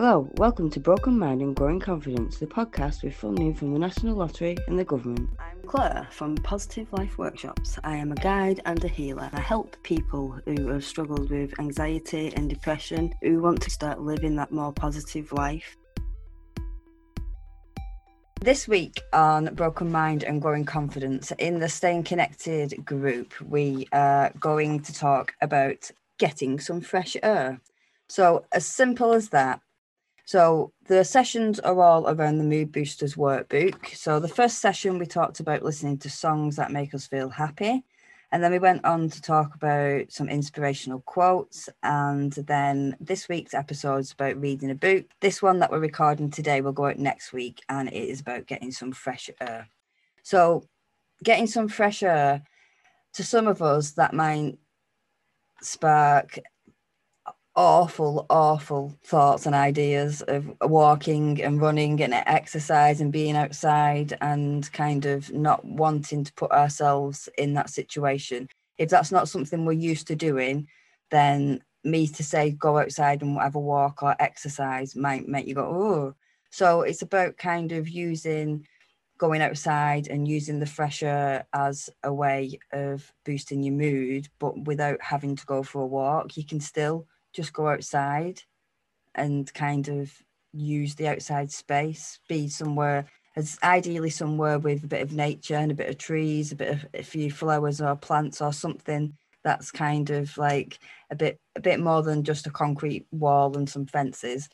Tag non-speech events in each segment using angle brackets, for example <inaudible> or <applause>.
Hello, welcome to Broken Mind and Growing Confidence, the podcast with funding from the National Lottery and the government. I'm Claire from Positive Life Workshops. I am a guide and a healer. I help people who have struggled with anxiety and depression who want to start living that more positive life. This week on Broken Mind and Growing Confidence, in the Staying Connected group, we are going to talk about getting some fresh air. So, as simple as that, so the sessions are all around the Mood Boosters workbook. So the first session we talked about listening to songs that make us feel happy. And then we went on to talk about some inspirational quotes. And then this week's episode is about reading a book. This one that we're recording today will go out next week and it is about getting some fresh air. So getting some fresh air to some of us that might spark awful, awful thoughts and ideas of walking and running and exercise and being outside and kind of not wanting to put ourselves in that situation. If that's not something we're used to doing, then me to say go outside and have a walk or exercise might make you go, oh. So it's about kind of using going outside and using the fresh air as a way of boosting your mood, but without having to go for a walk. You can still just go outside and kind of use the outside space, be somewhere as ideally somewhere with a bit of nature and a bit of trees, a bit of a few flowers or plants or something that's kind of like a bit a bit more than just a concrete wall and some fences.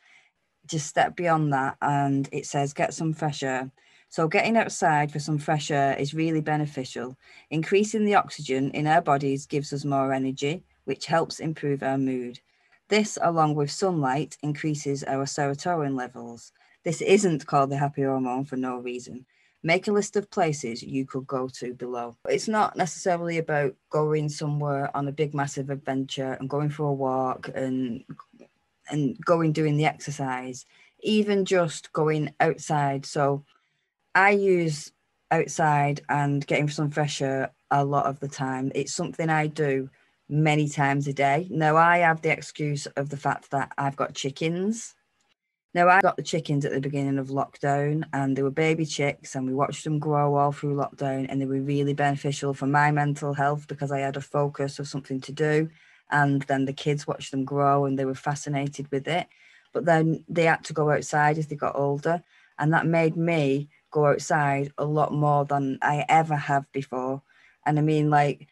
Just step beyond that and it says get some fresh air. So getting outside for some fresh air is really beneficial. Increasing the oxygen in our bodies gives us more energy, which helps improve our mood. This, along with sunlight, increases our serotonin levels. This isn't called the happy hormone for no reason. Make a list of places you could go to below. It's not necessarily about going somewhere on a big, massive adventure and going for a walk and and going doing the exercise. Even just going outside. So, I use outside and getting some fresh air a lot of the time. It's something I do many times a day. Now, I have the excuse of the fact that I've got chickens. Now, I got the chickens at the beginning of lockdown and they were baby chicks, and we watched them grow all through lockdown, and they were really beneficial for my mental health because I had a focus of something to do. And then the kids watched them grow and they were fascinated with it. But then they had to go outside as they got older, and that made me go outside a lot more than I ever have before. And I mean, like,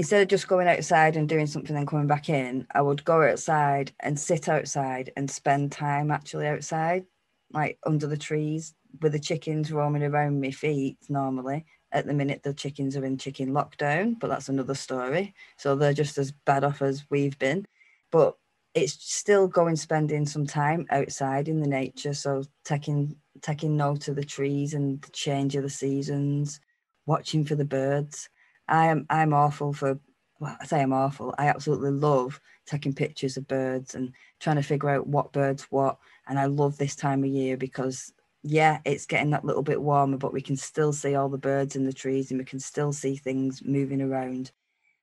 instead of just going outside and doing something and coming back in, I would go outside and sit outside and spend time actually outside, like under the trees with the chickens roaming around my feet normally. At the minute, the chickens are in chicken lockdown, but that's another story. So they're just as bad off as we've been. But it's still going spending some time outside in the nature. So taking taking note of the trees and the change of the seasons, watching for the birds I'm I'm awful for well, I say I'm awful. I absolutely love taking pictures of birds and trying to figure out what birds what. And I love this time of year because yeah, it's getting that little bit warmer, but we can still see all the birds in the trees and we can still see things moving around.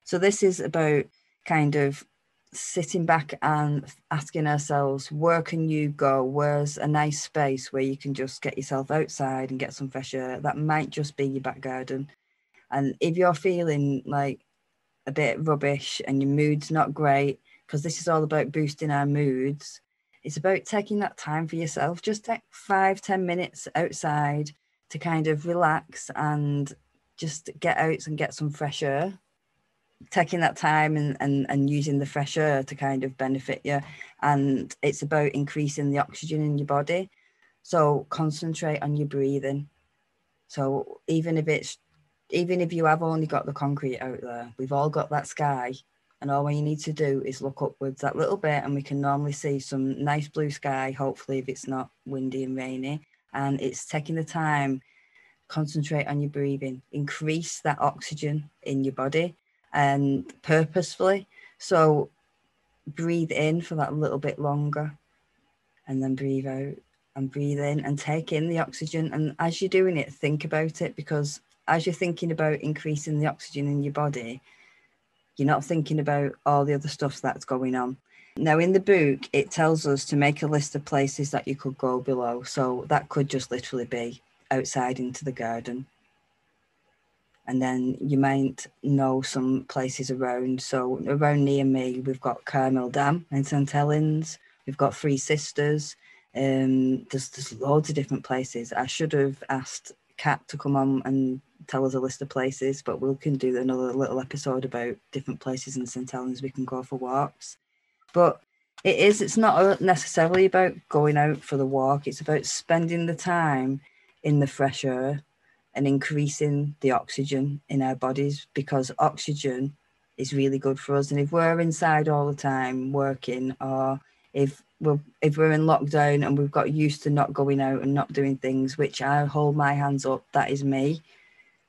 So this is about kind of sitting back and asking ourselves, where can you go? Where's a nice space where you can just get yourself outside and get some fresh air? That might just be your back garden. And if you're feeling like a bit rubbish and your mood's not great, because this is all about boosting our moods, it's about taking that time for yourself. Just take five, ten minutes outside to kind of relax and just get out and get some fresh air. Taking that time and, and, and using the fresh air to kind of benefit you. And it's about increasing the oxygen in your body. So concentrate on your breathing. So even if it's even if you have only got the concrete out there, we've all got that sky. And all you need to do is look upwards that little bit, and we can normally see some nice blue sky, hopefully, if it's not windy and rainy. And it's taking the time, concentrate on your breathing, increase that oxygen in your body and purposefully. So breathe in for that little bit longer and then breathe out and breathe in and take in the oxygen. And as you're doing it, think about it because as you're thinking about increasing the oxygen in your body, you're not thinking about all the other stuff that's going on. Now, in the book, it tells us to make a list of places that you could go below. So that could just literally be outside into the garden. And then you might know some places around. So around near me, we've got Carr Mill Dam in St Helens. We've got Three Sisters. Um, there's there's loads of different places. I should have asked Kat to come on and tell us a list of places, but we can do another little episode about different places in St Helens we can go for walks. But it is, it's not necessarily about going out for the walk, it's about spending the time in the fresh air and increasing the oxygen in our bodies because oxygen is really good for us. And if we're inside all the time working, or if we're if we're in lockdown and we've got used to not going out and not doing things, which I hold my hands up, that is me.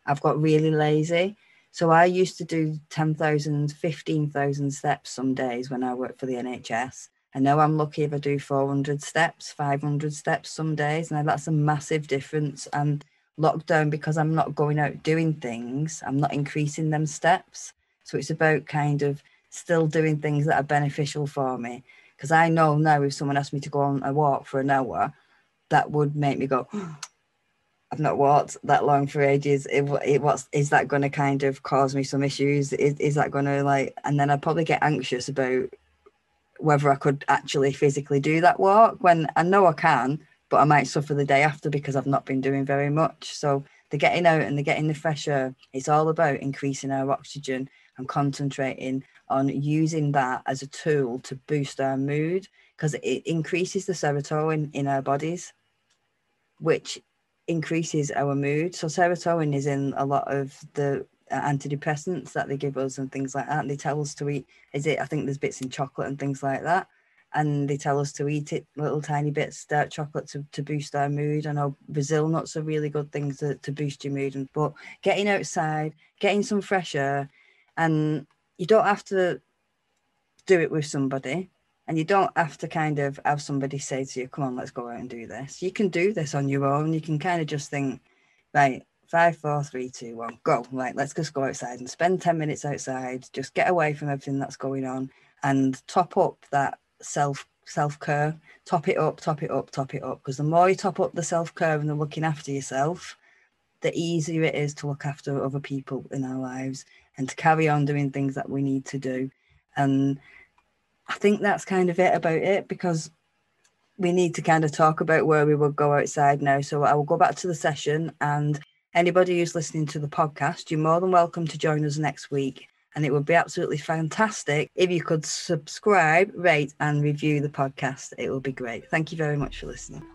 I've got really lazy. So I used to do 10,000, 15,000 steps some days when I worked for the NHS. I know I'm lucky if I do 400 steps, 500 steps some days. Now that's a massive difference. And lockdown, because I'm not going out doing things, I'm not increasing them steps. So it's about kind of still doing things that are beneficial for me. Because I know now if someone asked me to go on a walk for an hour, that would make me go, <gasps> oh, I've not walked that long for ages. It, it what's is that going to kind of cause me some issues? Is, is that going to like, and then I'd probably get anxious about whether I could actually physically do that walk when I know I can, but I might suffer the day after because I've not been doing very much. So the getting out and the getting the fresh air, it's all about increasing our oxygen and concentrating on using that as a tool to boost our mood because it increases the serotonin in our bodies, which increases our mood. So serotonin is in a lot of the uh, antidepressants that they give us and things like that. And they tell us to eat. Is it? I think there's bits in chocolate and things like that. And they tell us to eat it little tiny bits, dark chocolate to, to boost our mood. I know Brazil nuts are really good things to, to boost your mood. And but getting outside, getting some fresh air, and you don't have to do it with somebody and you don't have to kind of have somebody say to you, come on, let's go out and do this. You can do this on your own. You can kind of just think, right, five, four, three, two, one, go. Like, let's just go outside and spend 10 minutes outside, just get away from everything that's going on and top up that self self care, top it up, top it up, top it up. Because the more you top up the self care and the looking after yourself, the easier it is to look after other people in our lives and to carry on doing things that we need to do. And I think that's kind of it about it because we need to kind of talk about where we will go outside now. So I will go back to the session and anybody who's listening to the podcast, you're more than welcome to join us next week. And it would be absolutely fantastic if you could subscribe, rate, and review the podcast. It will be great. Thank you very much for listening.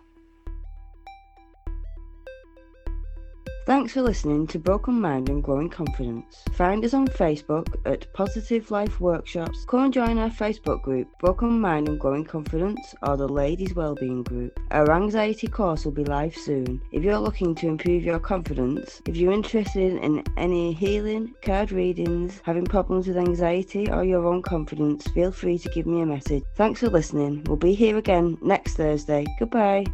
Thanks for listening to Broken Mind and Growing Confidence. Find us on Facebook at Positive Life Workshops. Come and join our Facebook group, Broken Mind and Growing Confidence, or the Ladies Wellbeing Group. Our anxiety course will be live soon. If you're looking to improve your confidence, if you're interested in any healing, card readings, having problems with anxiety, or your own confidence, feel free to give me a message. Thanks for listening. We'll be here again next Thursday. Goodbye.